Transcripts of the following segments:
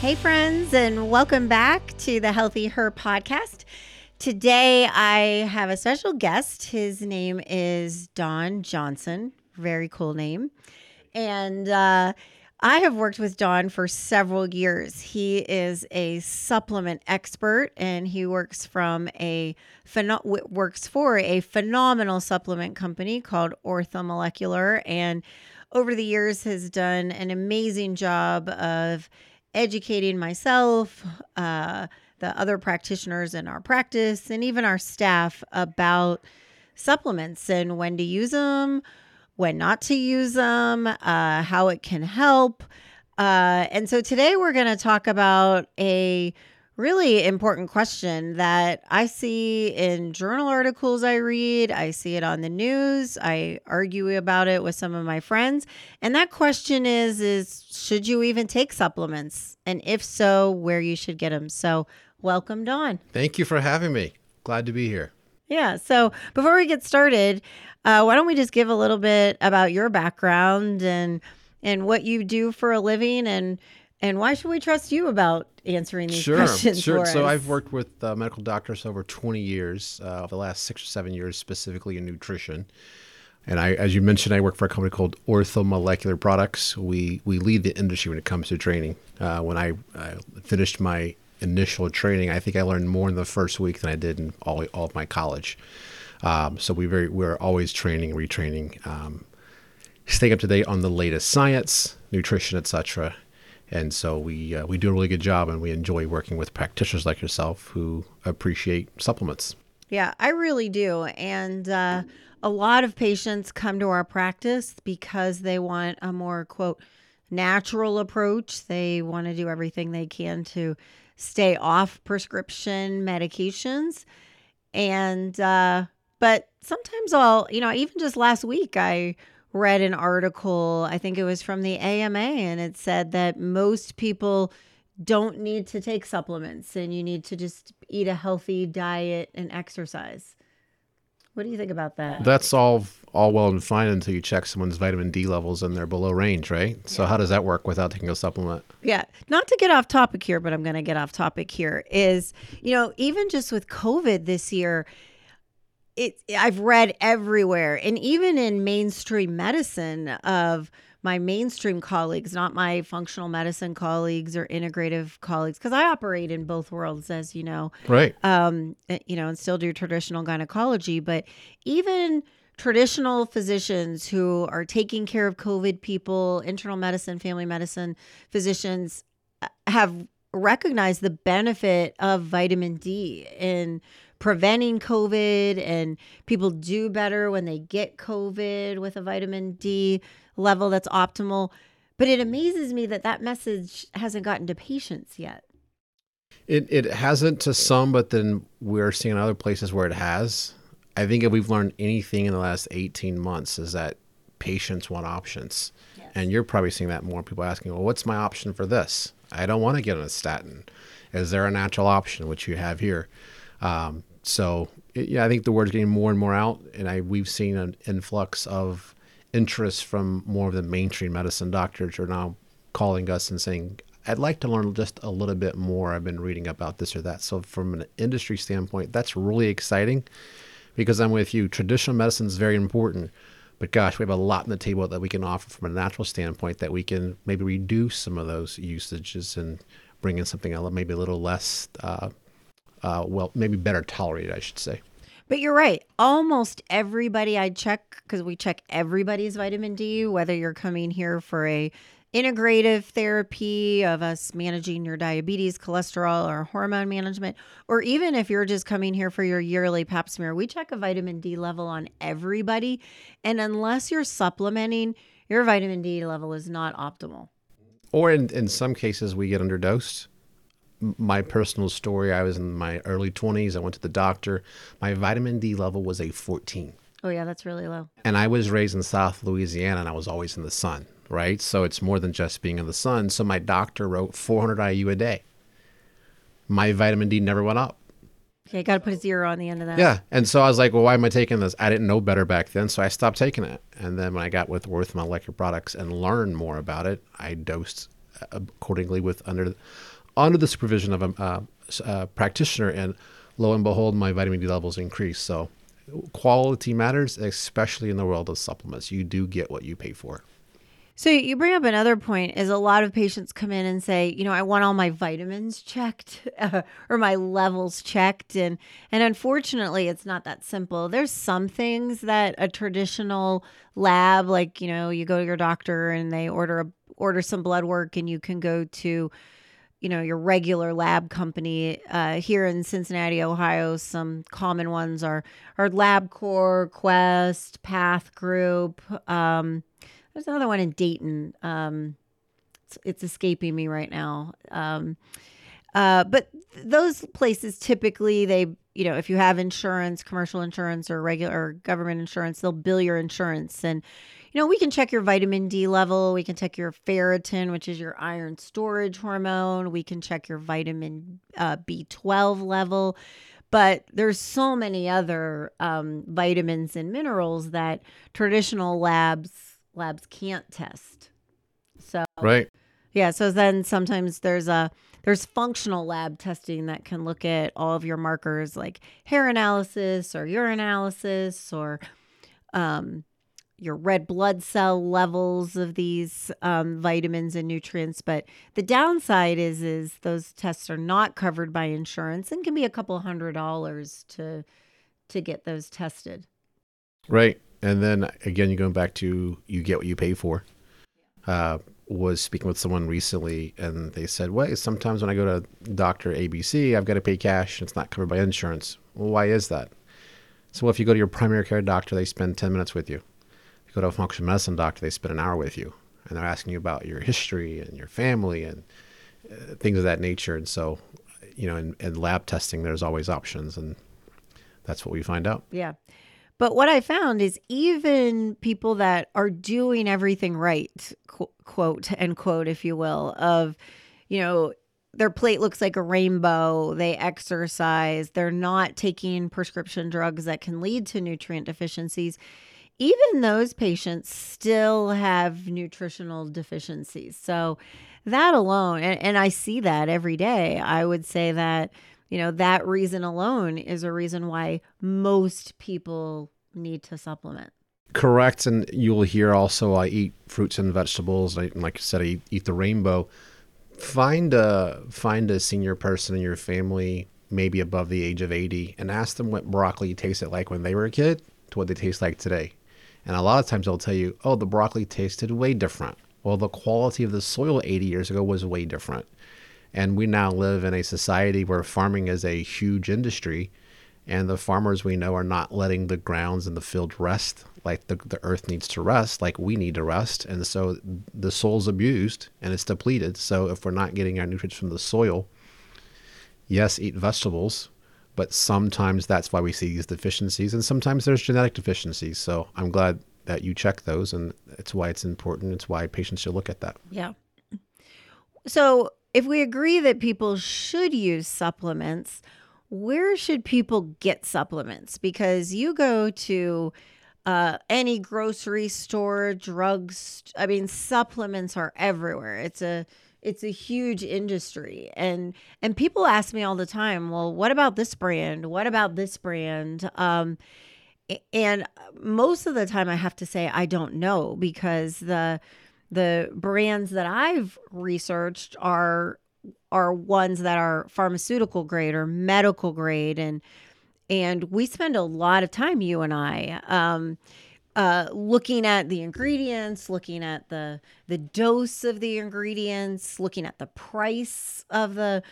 Hey, friends, and welcome back to the Healthy Her podcast. Today, I have a special guest. His name is Don Johnson. Very cool name. And uh, I have worked with Don for several years. He is a supplement expert, and he works from a pheno- works for a phenomenal supplement company called Orthomolecular, and over the years has done an amazing job of educating myself, uh, the other practitioners in our practice, and even our staff about supplements and when to use them, when not to use them, uh, how it can help. Uh, and so today we're going to talk about a really important question that I see in journal articles I read. I see it on the news. I argue about it with some of my friends. And that question is is should you even take supplements? And if so, where you should get them. So, welcome Don. Thank you for having me. Glad to be here. Yeah. So, before we get started, uh, why don't we just give a little bit about your background and and what you do for a living and and why should we trust you about answering these sure, questions? Sure. so I've worked with uh, medical doctors over 20 years, uh, over the last six or seven years, specifically in nutrition. And I, as you mentioned, I work for a company called Orthomolecular Products. We we lead the industry when it comes to training. Uh, when I, I, finished my initial training, I think I learned more in the first week than I did in all, all of my college. Um, so we very we're always training, retraining, um, staying up to date on the latest science, nutrition, etc. And so we uh, we do a really good job, and we enjoy working with practitioners like yourself who appreciate supplements. Yeah, I really do, and uh, a lot of patients come to our practice because they want a more quote natural approach. They want to do everything they can to stay off prescription medications, and uh, but sometimes I'll you know even just last week I read an article, I think it was from the AMA, and it said that most people don't need to take supplements and you need to just eat a healthy diet and exercise. What do you think about that? That's all all well and fine until you check someone's vitamin D levels and they're below range, right? Yeah. So how does that work without taking a supplement? Yeah. Not to get off topic here, but I'm going to get off topic here is, you know, even just with COVID this year, it I've read everywhere and even in mainstream medicine of my mainstream colleagues, not my functional medicine colleagues or integrative colleagues, because I operate in both worlds, as you know. Right. Um, eh, you know, and still do traditional gynecology, but even traditional physicians who are taking care of COVID people, internal medicine, family medicine physicians uh, have recognized the benefit of vitamin D in preventing COVID and people do better when they get COVID with a vitamin D level that's optimal. But it amazes me that that message hasn't gotten to patients yet. It, it hasn't to some, but then we're seeing other places where it has. I think if we've learned anything in the last 18 months is that patients want options. Yes. And you're probably seeing that more people asking, well, what's my option for this? I don't want to get on a statin. Is there a natural option, which you have here? Um, so it, yeah, I think the word's getting more and more out, and I we've seen an influx of interest from more of the mainstream medicine doctors are now calling us and saying, "I'd like to learn just a little bit more. I've been reading about this or that." So from an industry standpoint, that's really exciting because I'm with you. Traditional medicine is very important. But gosh, we have a lot on the table that we can offer from a natural standpoint that we can maybe reduce some of those usages and bring in something maybe a little less uh, uh, well, maybe better tolerated, I should say. But you're right. Almost everybody I check, because we check everybody's vitamin D, whether you're coming here for a integrative therapy of us managing your diabetes, cholesterol, or hormone management, or even if you're just coming here for your yearly pap smear, we check a vitamin D level on everybody. And unless you're supplementing, your vitamin D level is not optimal. Or in, in some cases, we get underdosed. My personal story I was in my early 20s. I went to the doctor. My vitamin D level was a 14. Oh yeah, that's really low. And I was raised in South Louisiana and I was always in the sun, right? So it's more than just being in the sun. So my doctor wrote 400 IU a day. My vitamin D never went up. Okay, got to put a zero on the end of that. Yeah. And so I was like, well, why am I taking this? I didn't know better back then. So I stopped taking it. And then when I got with Orthomolecular Products and learned more about it, I dosed uh, accordingly with under, under the supervision of a uh, practitioner. And lo and behold, my vitamin D levels increased. So quality matters, especially in the world of supplements. You do get what you pay for. So you bring up another point is a lot of patients come in and say, you know, I want all my vitamins checked uh, or my levels checked and and unfortunately it's not that simple. There's some things that a traditional lab like, you know, you go to your doctor and they order a order some blood work and you can go to you know your regular lab company uh, here in Cincinnati, Ohio. Some common ones are are LabCorp, Quest, Path Group. Um, there's another one in Dayton. Um, it's, it's escaping me right now. Um, uh, but th- those places typically they you know if you have insurance, commercial insurance or regular or government insurance, they'll bill your insurance and. You know, we can check your vitamin D level. We can check your ferritin, which is your iron storage hormone. We can check your vitamin uh, B12 level. But there's so many other um, vitamins and minerals that traditional labs labs can't test. So Right. yeah, so then sometimes there's a there's functional lab testing that can look at all of your markers like hair analysis or urine analysis or um, your red blood cell levels of these um, vitamins and nutrients. But the downside is is those tests are not covered by insurance and can be a couple hundred dollars to to get those tested. Right. And then again, you're going back to you get what you pay for. Uh, was speaking with someone recently and they said, well, sometimes when I go to Dr. ABC, I've got to pay cash. And it's not covered by insurance. Well, why is that? So well, if you go to your primary care doctor, they spend 10 minutes with you. Go to a functional medicine doctor, they spend an hour with you. And they're asking you about your history and your family and uh, things of that nature. And so, you know, in, in lab testing, there's always options. And that's what we find out. Yeah. But what I found is even people that are doing everything right, qu- quote, end quote, if you will, of, you know, their plate looks like a rainbow, they exercise, they're not taking prescription drugs that can lead to nutrient deficiencies. Even those patients still have nutritional deficiencies. So, that alone, and, and I see that every day, I would say that you know that reason alone is a reason why most people need to supplement Correct, and you'll hear also I eat fruits and vegetables. I, like I said, I eat, the rainbow. Find a find a senior person in your family, maybe above the age of eighty, and ask them what broccoli tasted like when they were a kid to what they taste like today. And a lot of times they'll tell you, "Oh, the broccoli tasted way different." Well, the quality of the soil eighty years ago was way different, and we now live in a society where farming is a huge industry and the farmers we know are not letting the grounds and the field rest like the, the earth needs to rest like we need to rest. And so the soil's abused and it's depleted. So if we're not getting our nutrients from the soil yes eat vegetables but sometimes that's why we see these deficiencies and sometimes there's genetic deficiencies. So i'm glad that you check those and it's why it's important. It's why patients should look at that. Yeah. So if we agree that people should use supplements where should people get supplements? Because you go to uh, any grocery store drugs i mean supplements are everywhere. It's a it's a huge industry. And and people ask me all the time well what about this brand? What about this brand? Um and most of the time i have to say i don't know because the the brands that i've researched are are ones that are pharmaceutical grade or medical grade. And and we spend a lot of time you and i. Um uh, looking at the ingredients, looking at the the dose of the ingredients, looking at the price of the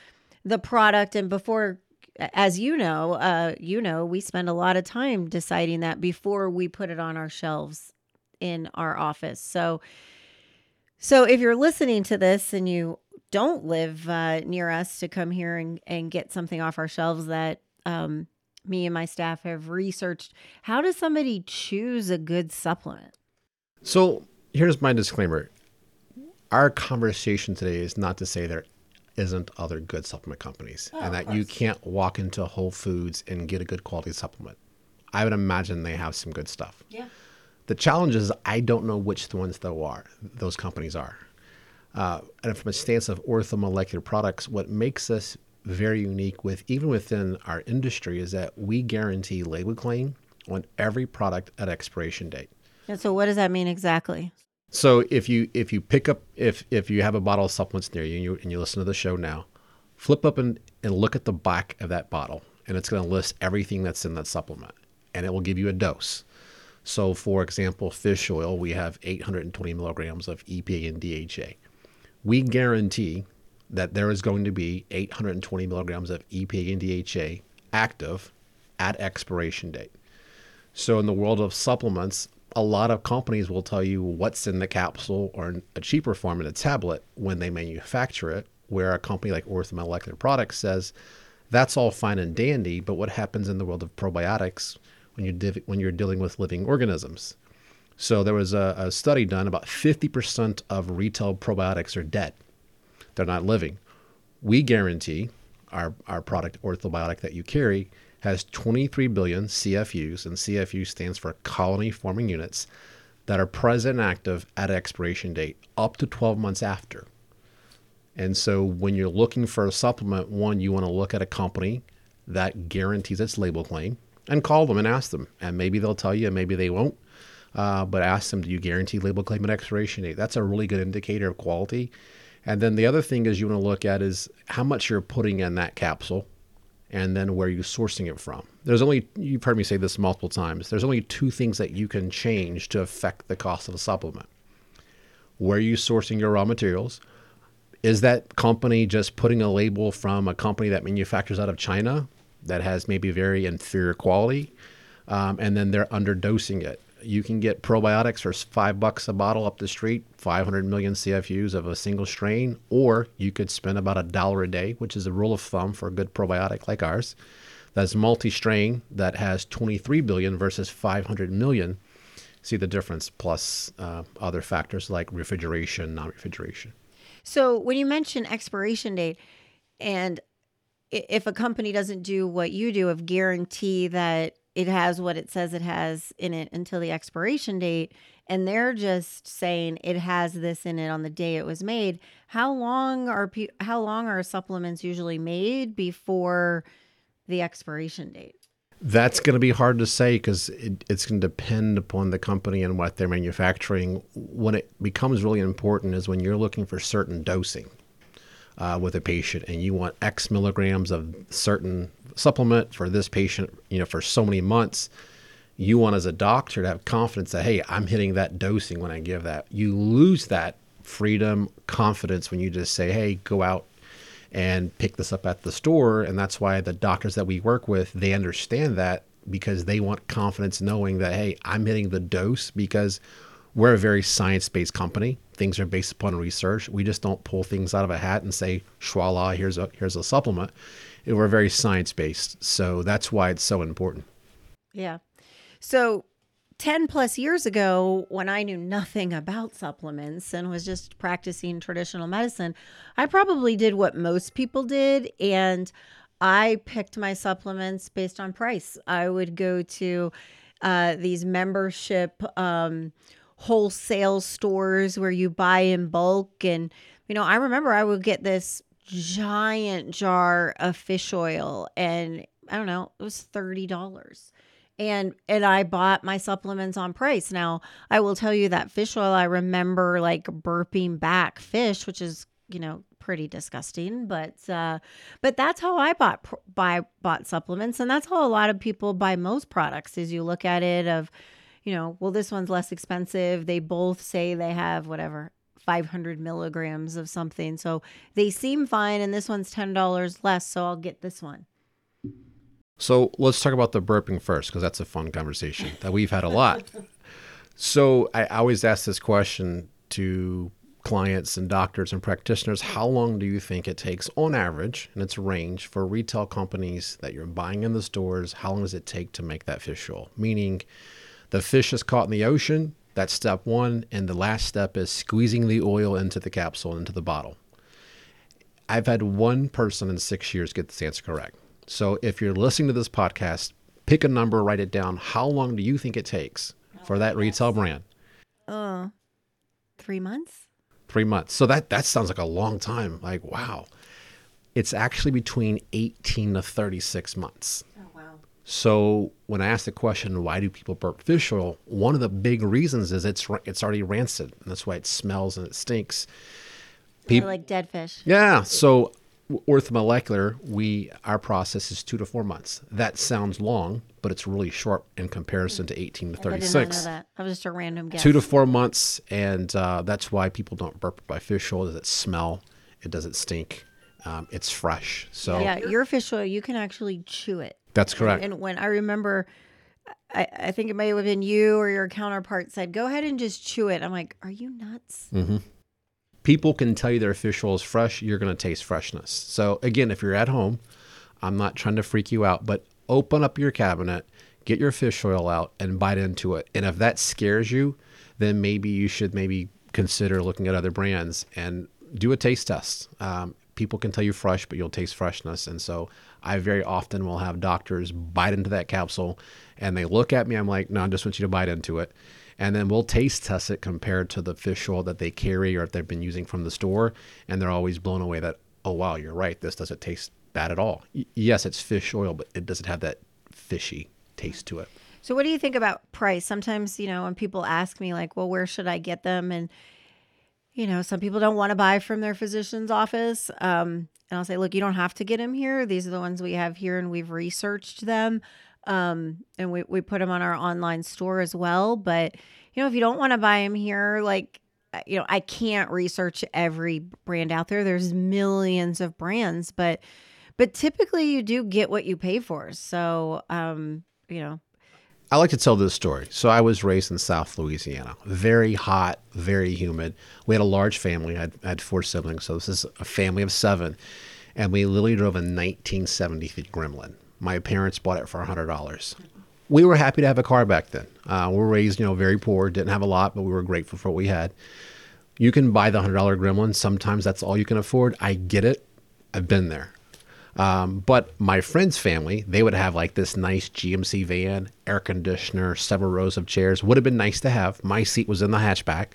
the product, and before, as you know, uh, you know, we spend a lot of time deciding that before we put it on our shelves in our office. So, So if you're listening to this and you don't live uh, near us to come here and, and get something off our shelves that um, me and my staff have researched, how does somebody choose a good supplement? So here's my disclaimer. Our conversation today is not to say there isn't other good supplement companies Oh, and that you can't walk into Whole Foods and get a good quality supplement. I would imagine they have some good stuff. Yeah. The challenge is I don't know which ones though are those companies are. Uh, and from a stance of orthomolecular products, what makes us very unique with even within our industry is that we guarantee label claim on every product at expiration date. And so what does that mean exactly? So if you if you pick up if if you have a bottle of supplements near you and you, and you listen to the show now, flip up and, and look at the back of that bottle and it's going to list everything that's in that supplement and it will give you a dose. So for example, fish oil, we have 820 milligrams of EPA and DHA. We guarantee that there is going to be 820 milligrams of EPA and DHA active at expiration date. So in the world of supplements, a lot of companies will tell you what's in the capsule or in a cheaper form in a tablet when they manufacture it, where a company like Orthomolecular Products says that's all fine and dandy, but what happens in the world of probiotics when you're div- when you're dealing with living organisms? So there was a, a study done about 50% of retail probiotics are dead. They're not living. We guarantee our, our product orthobiotic that you carry has 23 billion CFUs, and CFU stands for colony forming units that are present and active at expiration date up to 12 months after. And so when you're looking for a supplement, one, you want to look at a company that guarantees its label claim and call them and ask them. And maybe they'll tell you, and maybe they won't. Uh, but ask them, do you guarantee label claim and expiration date? That's a really good indicator of quality. And then the other thing is you want to look at is how much you're putting in that capsule and then where you're sourcing it from. There's only, you've heard me say this multiple times, there's only two things that you can change to affect the cost of a supplement. Where are you sourcing your raw materials? Is that company just putting a label from a company that manufactures out of China that has maybe very inferior quality? Um, and then they're underdosing it. You can get probiotics for five bucks a bottle up the street, 500 million CFUs of a single strain, or you could spend about a dollar a day, which is a rule of thumb for a good probiotic like ours. That's multi-strain that has 23 billion versus 500 million. See the difference, plus uh, other factors like refrigeration, non-refrigeration. So when you mention expiration date, and if a company doesn't do what you do of guarantee that it has what it says it has in it until the expiration date, and they're just saying it has this in it on the day it was made, how long are how long are supplements usually made before the expiration date? That's going to be hard to say because it, it's going to depend upon the company and what they're manufacturing. When it becomes really important is when you're looking for certain dosing uh, with a patient and you want X milligrams of certain supplement for this patient, you know, for so many months. You want as a doctor to have confidence that hey, I'm hitting that dosing when I give that. You lose that freedom, confidence when you just say, hey, go out and pick this up at the store and that's why the doctors that we work with they understand that because they want confidence knowing that hey i'm hitting the dose because we're a very science-based company things are based upon research we just don't pull things out of a hat and say voila here's a here's a supplement we're very science-based so that's why it's so important Yeah. So 10 plus years ago, when I knew nothing about supplements and was just practicing traditional medicine, I probably did what most people did. And I picked my supplements based on price. I would go to uh, these membership um, wholesale stores where you buy in bulk. And, you know, I remember I would get this giant jar of fish oil and I don't know, it was $30 and and I bought my supplements on price. Now, I will tell you that fish oil I remember like burping back fish, which is, you know, pretty disgusting, but uh but that's how I bought buy bought supplements and that's how a lot of people buy most products is you look at it of you know, well this one's less expensive. They both say they have whatever 500 milligrams of something. So they seem fine and this one's $10 less, so I'll get this one. So let's talk about the burping first, because that's a fun conversation that we've had a lot. so I always ask this question to clients and doctors and practitioners how long do you think it takes on average and it's range for retail companies that you're buying in the stores how long does it take to make that fish oil meaning the fish is caught in the ocean that's step one and the last step is squeezing the oil into the capsule into the bottle i've had one person in six years get this answer correct so if you're listening to this podcast pick a number write it down how long do you think it takes for that retail brand Uh, three months. three months. So that that sounds like a long time. Like wow, it's actually between eighteen to thirty six months. So when I ask the question, why do people burp fish oil? One of the big reasons is it's it's already rancid, and that's why it smells and it stinks. People like dead fish. yeah. So orthomolecular, we our process is two to four months. That sounds long, but it's really short in comparison to eighteen to not know that. That was just a random guess. two to four months, and uh, that's why people don't burp by fish oil. Does it smell? It doesn't stink. Um, it's fresh. So Yeah, your fish oil, you can actually chew it. That's correct. And when I remember, I, I think it may have been you or your counterpart said, "Go ahead and just chew it." I'm like, "Are you nuts?" people can tell you their fish oil is fresh. You're going to taste freshness. So again, if you're at home, I'm not trying to freak you out, but open up your cabinet, get your fish oil out, and bite into it. And if that scares you, then maybe you should maybe consider looking at other brands and do a taste test. Um, people can tell you fresh, but you'll taste freshness. And so I very often will have doctors bite into that capsule and they look at me. I'm like, no, I just want you to bite into it. And then we'll taste test it compared to the fish oil that they carry or if they've been using from the store. And they're always blown away that, oh, wow, you're right. This doesn't taste bad at all. Y- yes, it's fish oil, but it doesn't have that fishy taste to it. So, what do you think about price? Sometimes, you know, when people ask me, like, well, where should I get them? And, you know, some people don't want to buy from their physician's office. Um, and I'll say, look, you don't have to get them here. These are the ones we have here, and we've researched them. Um, and we, we put them on our online store as well. But, you know, if you don't want to buy them here, like, you know, I can't research every brand out there. There's millions of brands, but, but typically you do get what you pay for. So, um, you know, I like to tell this story. So I was raised in South Louisiana, very hot, very humid. We had a large family. I had, I had four siblings, so this is a family of seven, and we literally drove a 1973 Gremlin. My parents bought it for hundred dollars. We were happy to have a car back then. Uh, we were raised, you know, very poor, didn't have a lot, but we were grateful for what we had. You can buy the hundred dollar Gremlin. Sometimes that's all you can afford. I get it. I've been there. Um, but my friend's family, they would have like this nice GMC van, air conditioner, several rows of chairs. Would have been nice to have. My seat was in the hatchback.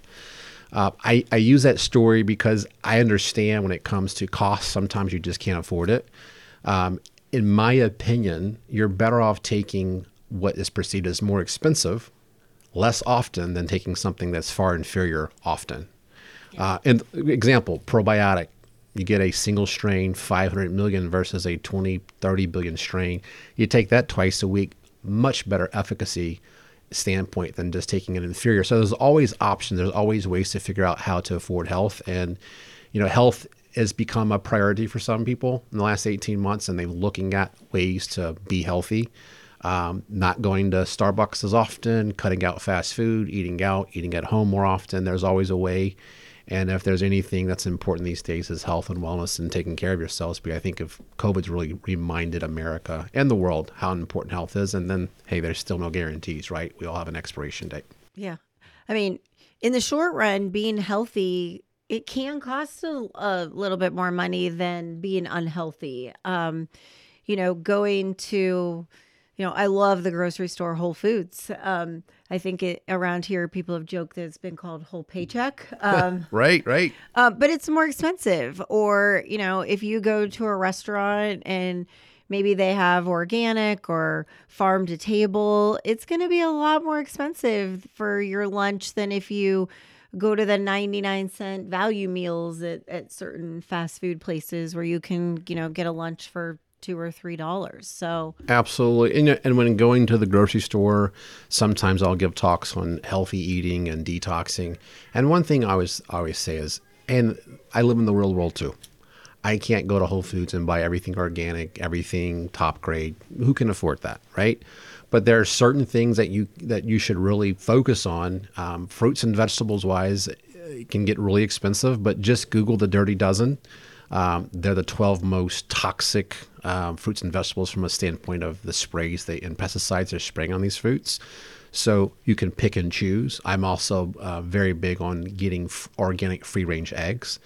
Uh, I, I use that story because I understand when it comes to cost, sometimes you just can't afford it. Um, in my opinion, you're better off taking what is perceived as more expensive less often than taking something that's far inferior often. Uh, and example, probiotic. You get a single strain, 500 million versus a 20, 30 billion strain. You take that twice a week, much better efficacy standpoint than just taking an inferior. So there's always options. There's always ways to figure out how to afford health. And, you know, health has become a priority for some people in the last 18 months, and they're looking at ways to be healthy. Um, not going to Starbucks as often, cutting out fast food, eating out, eating at home more often. There's always a way. And if there's anything that's important these days is health and wellness and taking care of yourselves. But I think if COVID's really reminded America and the world how important health is, and then hey, there's still no guarantees, right? We all have an expiration date. Yeah. I mean, in the short run, being healthy, it can cost a, a little bit more money than being unhealthy. Um, you know, going to, you know, I love the grocery store Whole Foods. Um, I think it around here people have joked that it's been called whole paycheck. Um, Right, right. uh, but it's more expensive. Or, you know, if you go to a restaurant and maybe they have organic or farm to table, it's going to be a lot more expensive for your lunch than if you go to the 99 cent value meals at, at certain fast food places where you can, you know, get a lunch for two or three dollars. So, Absolutely. And, and when going to the grocery store, sometimes I'll give talks on healthy eating and detoxing. And one thing I always always say is, and I live in the real world too. I can't go to Whole Foods and buy everything organic, everything top grade. Who can afford that, right? But there are certain things that you that you should really focus on, um, fruits and vegetables wise. it can get really expensive, but just Google the Dirty Dozen. Um, they're the 12 most toxic um, fruits and vegetables from a standpoint of the sprays they and pesticides they're spraying on these fruits. So you can pick and choose. I'm also uh, very big on getting f- organic free range eggs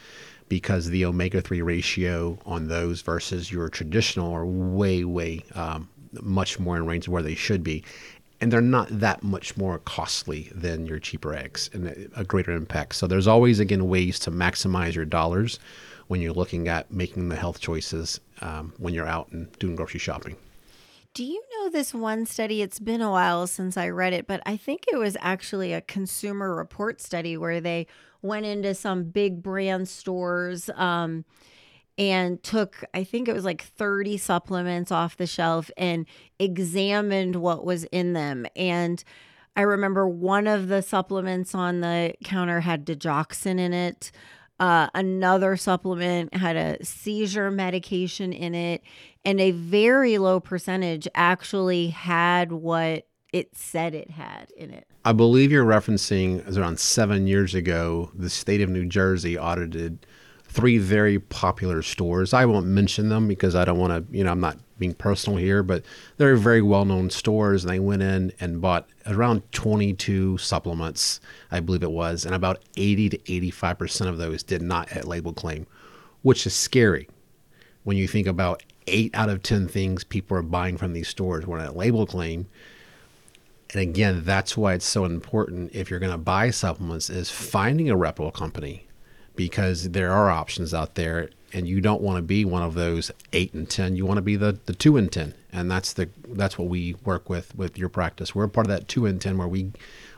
because the omega 3 ratio on those versus your traditional are way, way um, much more in range of where they should be. And they're not that much more costly than your cheaper eggs and a greater impact. So there's always, again, ways to maximize your dollars when you're looking at making the health choices um, when you're out and doing grocery shopping. Do you know this one study? It's been a while since I read it, but I think it was actually a consumer report study where they went into some big brand stores um, and took, I think it was like 30 supplements off the shelf and examined what was in them. And I remember one of the supplements on the counter had digoxin in it. Uh, another supplement had a seizure medication in it, and a very low percentage actually had what it said it had in it. I believe you're referencing around seven years ago, the state of New Jersey audited three very popular stores. I won't mention them because I don't want to, you know, I'm not being personal here, but they're very well known stores. And they went in and bought around 22 supplements, I believe it was, and about 80 to 85% of those did not hit label claim, which is scary when you think about eight out of 10 things people are buying from these stores were at label claim. And again, that's why it's so important if you're going to buy supplements is finding a reputable company because there are options out there and you don't want to be one of those eight and ten. You want to be the, the two and ten, and that's the that's what we work with with your practice. We're part of that two and ten where we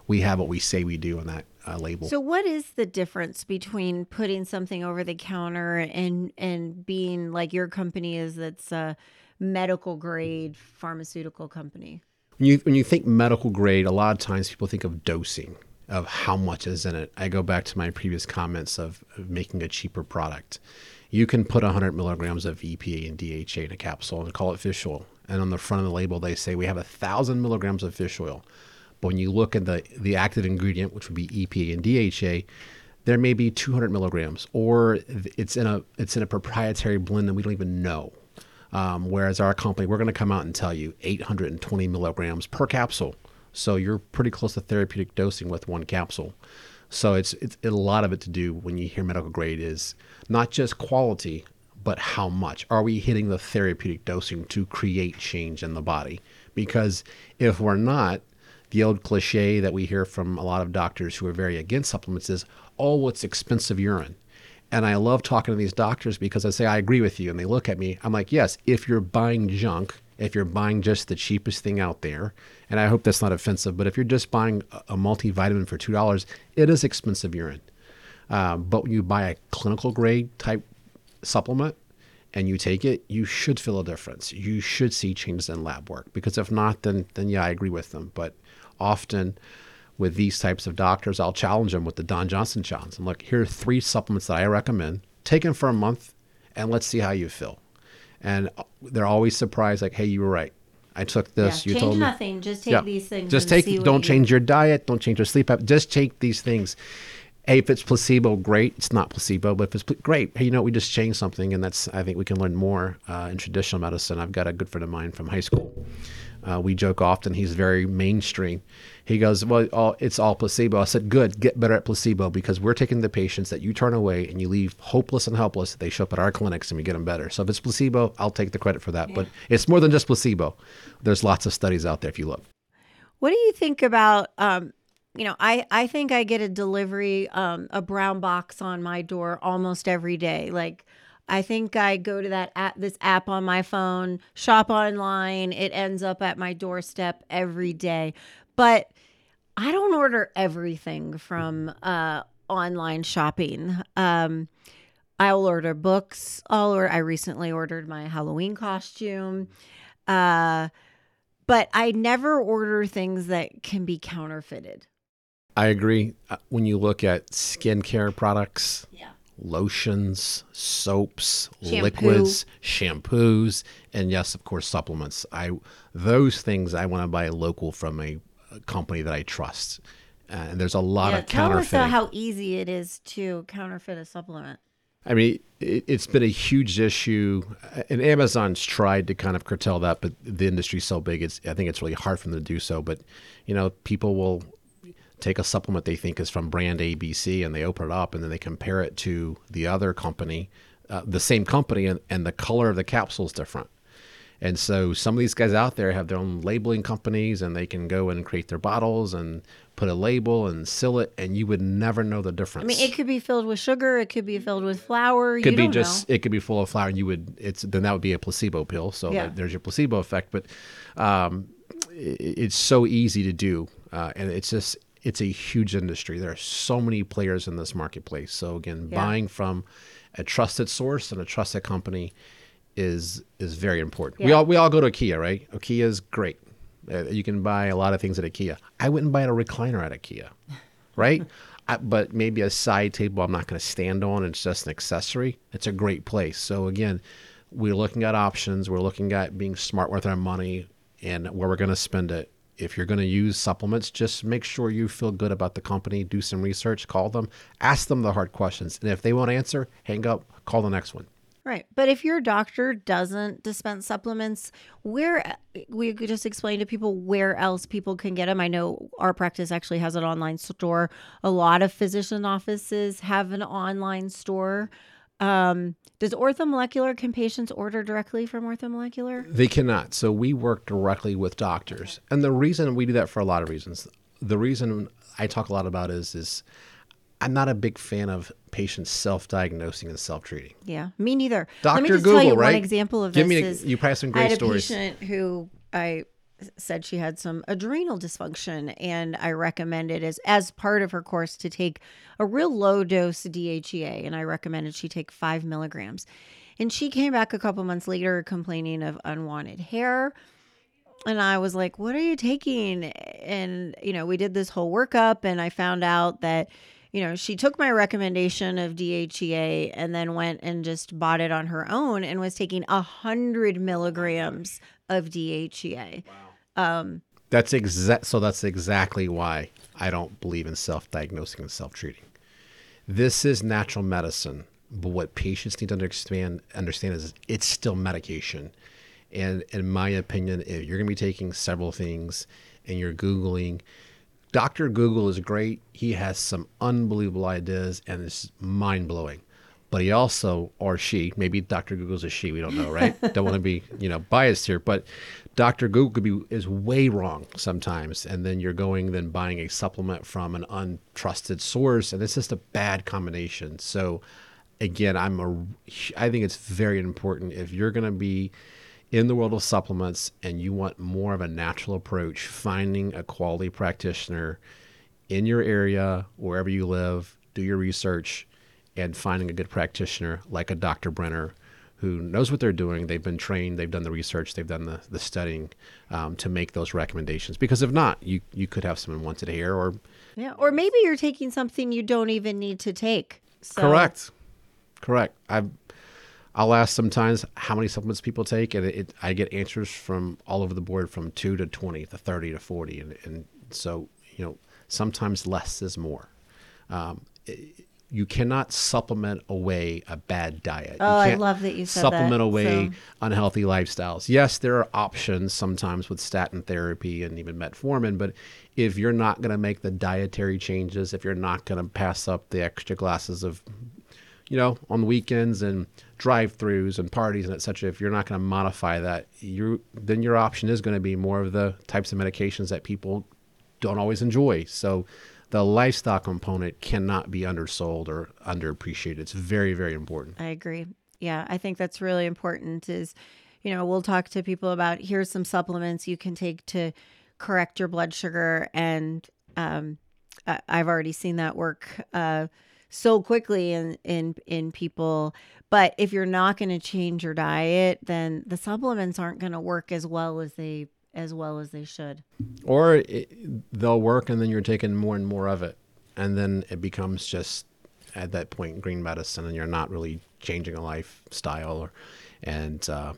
we have what we say we do on that uh, label. So, what is the difference between putting something over the counter and and being like your company is that's a medical grade pharmaceutical company? When you when you think medical grade, a lot of times people think of dosing of how much is in it. I go back to my previous comments of, of making a cheaper product. You can put 100 milligrams of EPA and DHA in a capsule and call it fish oil. And on the front of the label, they say we have a thousand milligrams of fish oil. But when you look at the the active ingredient, which would be EPA and DHA, there may be 200 milligrams, or it's in a it's in a proprietary blend that we don't even know. Um, whereas our company, we're going to come out and tell you 820 milligrams per capsule. So you're pretty close to therapeutic dosing with one capsule. So it's, it's a lot of it to do when you hear medical grade is not just quality, but how much are we hitting the therapeutic dosing to create change in the body? Because if we're not, the old cliche that we hear from a lot of doctors who are very against supplements is, oh, it's expensive urine. And I love talking to these doctors because I say, I agree with you. And they look at me. I'm like, yes, if you're buying junk, if you're buying just the cheapest thing out there, and I hope that's not offensive, but if you're just buying a multivitamin for $2, it is expensive urine. Uh, but when you buy a clinical grade type supplement and you take it, you should feel a difference. You should see changes in lab work because if not, then, then yeah, I agree with them. But often, with these types of doctors, I'll challenge them with the Don Johnson challenge. And look, here are three supplements that I recommend. Take them for a month and let's see how you feel. And they're always surprised, like, hey, you were right. I took this. Yeah, you told me. nothing. Just take Yeah. these things. Just take. Don't you- change your diet. Don't change your sleep. Just take these things. Hey, if it's placebo, great. It's not placebo, but if it's pl- great, hey, you know, what we just changed something, and that's. I think we can learn more uh, in traditional medicine. I've got a good friend of mine from high school. Uh, we joke often. He's very mainstream. He goes, "Well, all, it's all placebo." I said, "Good. Get better at placebo because we're taking the patients that you turn away and you leave hopeless and helpless. They show up at our clinics and we get them better. So if it's placebo, I'll take the credit for that. But it's more than just placebo. There's lots of studies out there if you look." What do you think about um you know, I I think I get a delivery um a brown box on my door almost every day. Like I think I go to that app this app on my phone, shop online, it ends up at my doorstep every day. But I don't order everything from uh online shopping. Um I'll order books. I'll order, I recently ordered my Halloween costume. Uh but I never order things that can be counterfeited. I agree. Uh, When you look at skincare products, Yeah. Lotions, soaps, Shampoo. liquids, shampoos, and yes, of course, supplements. I those things I want to buy local from a, a company that I trust. uh, and there's a lot Yeah, of tell us uh, how easy it is to counterfeit a supplement. I mean, it, it's been a huge issue, uh, and Amazon's tried to kind of curtail that, but the industry's so big, it's I think it's really hard for them to do so. But you know, people will take a supplement they think is from brand ABC, and they open it up, and then they compare it to the other company, uh, the same company, and, and the color of the capsule is different. And so some of these guys out there have their own labeling companies and they can go and create their bottles and put a label and seal it and you would never know the difference. I mean, it could be filled with sugar. It could be filled with flour. could be just know. it could be full of flour and you would it's then that would be a placebo pill so Yeah. there's your placebo effect but um, i it's so easy to do uh, and it's just it's a huge industry there are so many players in this marketplace so again Yeah. buying from a trusted source and a trusted company is is very important we all we all go to ikea right ikea is great uh, you can buy a lot of things at ikea i wouldn't buy a recliner at ikea right? I, but maybe a side table I'm not going to stand on. It's just an accessory. It's a great place. So again, we're looking at options. We're looking at being smart with our money and where we're going to spend it. If you're going to use supplements, just make sure you feel good about the company. Do some research. Call them. Ask them the hard questions. And if they won't answer, hang up. Call the next one. Right. But if your doctor doesn't dispense supplements, where we could just explain to people where else people can get them. I know our practice actually has an online store. A lot of physician offices have an online store. Um, does orthomolecular can patients order directly from orthomolecular? They cannot. So we work directly with doctors, and the reason we do that for a lot of reasons. The reason I talk a lot about is is I'm not a big fan of patients self-diagnosing and self-treating. Yeah, me neither. Dr. Let me just Google, tell you right? one example of Give this. me a- is you probably have some I great had a stories. patient who I said she had some adrenal dysfunction, and I recommended as as part of her course to take a real low dose DHEA, and I recommended she take five milligrams. And she came back a couple months later complaining of unwanted hair. And I was like, What are you taking? And, you know, we did this whole workup, and I found out that, you know, she took my recommendation of DHEA and then went and just bought it on her own and was taking a hundred milligrams of DHEA. Um, That's exact. So that's exactly why I don't believe in self-diagnosing and self-treating. This is natural medicine, but what patients need to understand understand is it's still medication. And in my opinion, if you're going to be taking several things and you're googling, Doctor Google is great. He has some unbelievable ideas and it's mind blowing. But he also, or she, maybe Dr. Google's a she, we don't know, right? don't want to be, you know, biased here, but Dr. Google could be is way wrong sometimes. And then you're going then buying a supplement from an untrusted source, and it's just a bad combination. So again, I'm a I think it's very important if you're gonna be in the world of supplements and you want more of a natural approach, finding a quality practitioner in your area, wherever you live, do your research and finding a good practitioner like a Dr. Brenner who knows what they're doing. They've been trained, they've done the research, they've done the, the studying um, to make those recommendations. Because if not, you, you could have some unwanted hair or yeah. Or maybe you're taking something you don't even need to take. So, Correct. Correct. I I'll ask sometimes how many supplements people take, and it, it, I get answers from all over the board, from two to twenty to thirty to forty, and, and so you know sometimes less is more. Um, it- you cannot supplement away a bad diet. Oh, I love that you said supplement that. away So- unhealthy lifestyles. Yes, there are options sometimes with statin therapy and even metformin, but if you're not going to make the dietary changes, if you're not going to pass up the extra glasses of, you know, on the weekends and drive-throughs and parties and etc., if you're not going to modify that, you then your option is going to be more of the types of medications that people don't always enjoy. So the lifestyle component cannot be undersold or underappreciated. It's very, very important. I agree. Yeah, I think that's really important is, you know, we'll talk to people about here's some supplements you can take to correct your blood sugar and um I- I've already seen that work uh so quickly in in in people but if you're not going to change your diet then the supplements aren't going to work as well as they as well as they should or it, they'll work and then you're taking more and more of it and then it becomes just at that point green medicine and you're not really changing a lifestyle or and uh,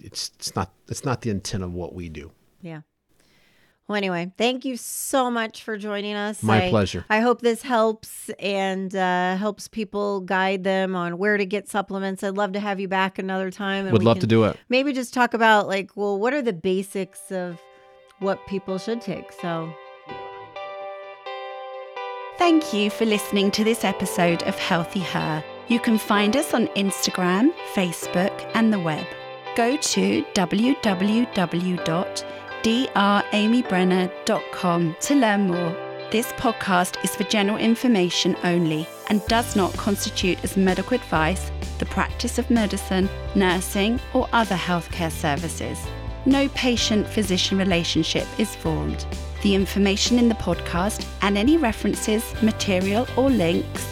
it's it's not it's not the intent of what we do Yeah. Well, anyway, thank you so much for joining us. My I- pleasure. I hope this helps and uh, helps people guide them on where to get supplements. I'd love to have you back another time. And Would we love can to do it. Maybe just talk about like, well, what are the basics of what people should take? So Thank you for listening to this episode of Healthy Her. You can find us on Instagram, Facebook, and the web. Go to www.dramybrenner.com to learn more. This podcast is for general information only and does not constitute as medical advice, the practice of medicine, nursing, or other healthcare services. No patient physician relationship is formed. The information in the podcast and any references, material, or links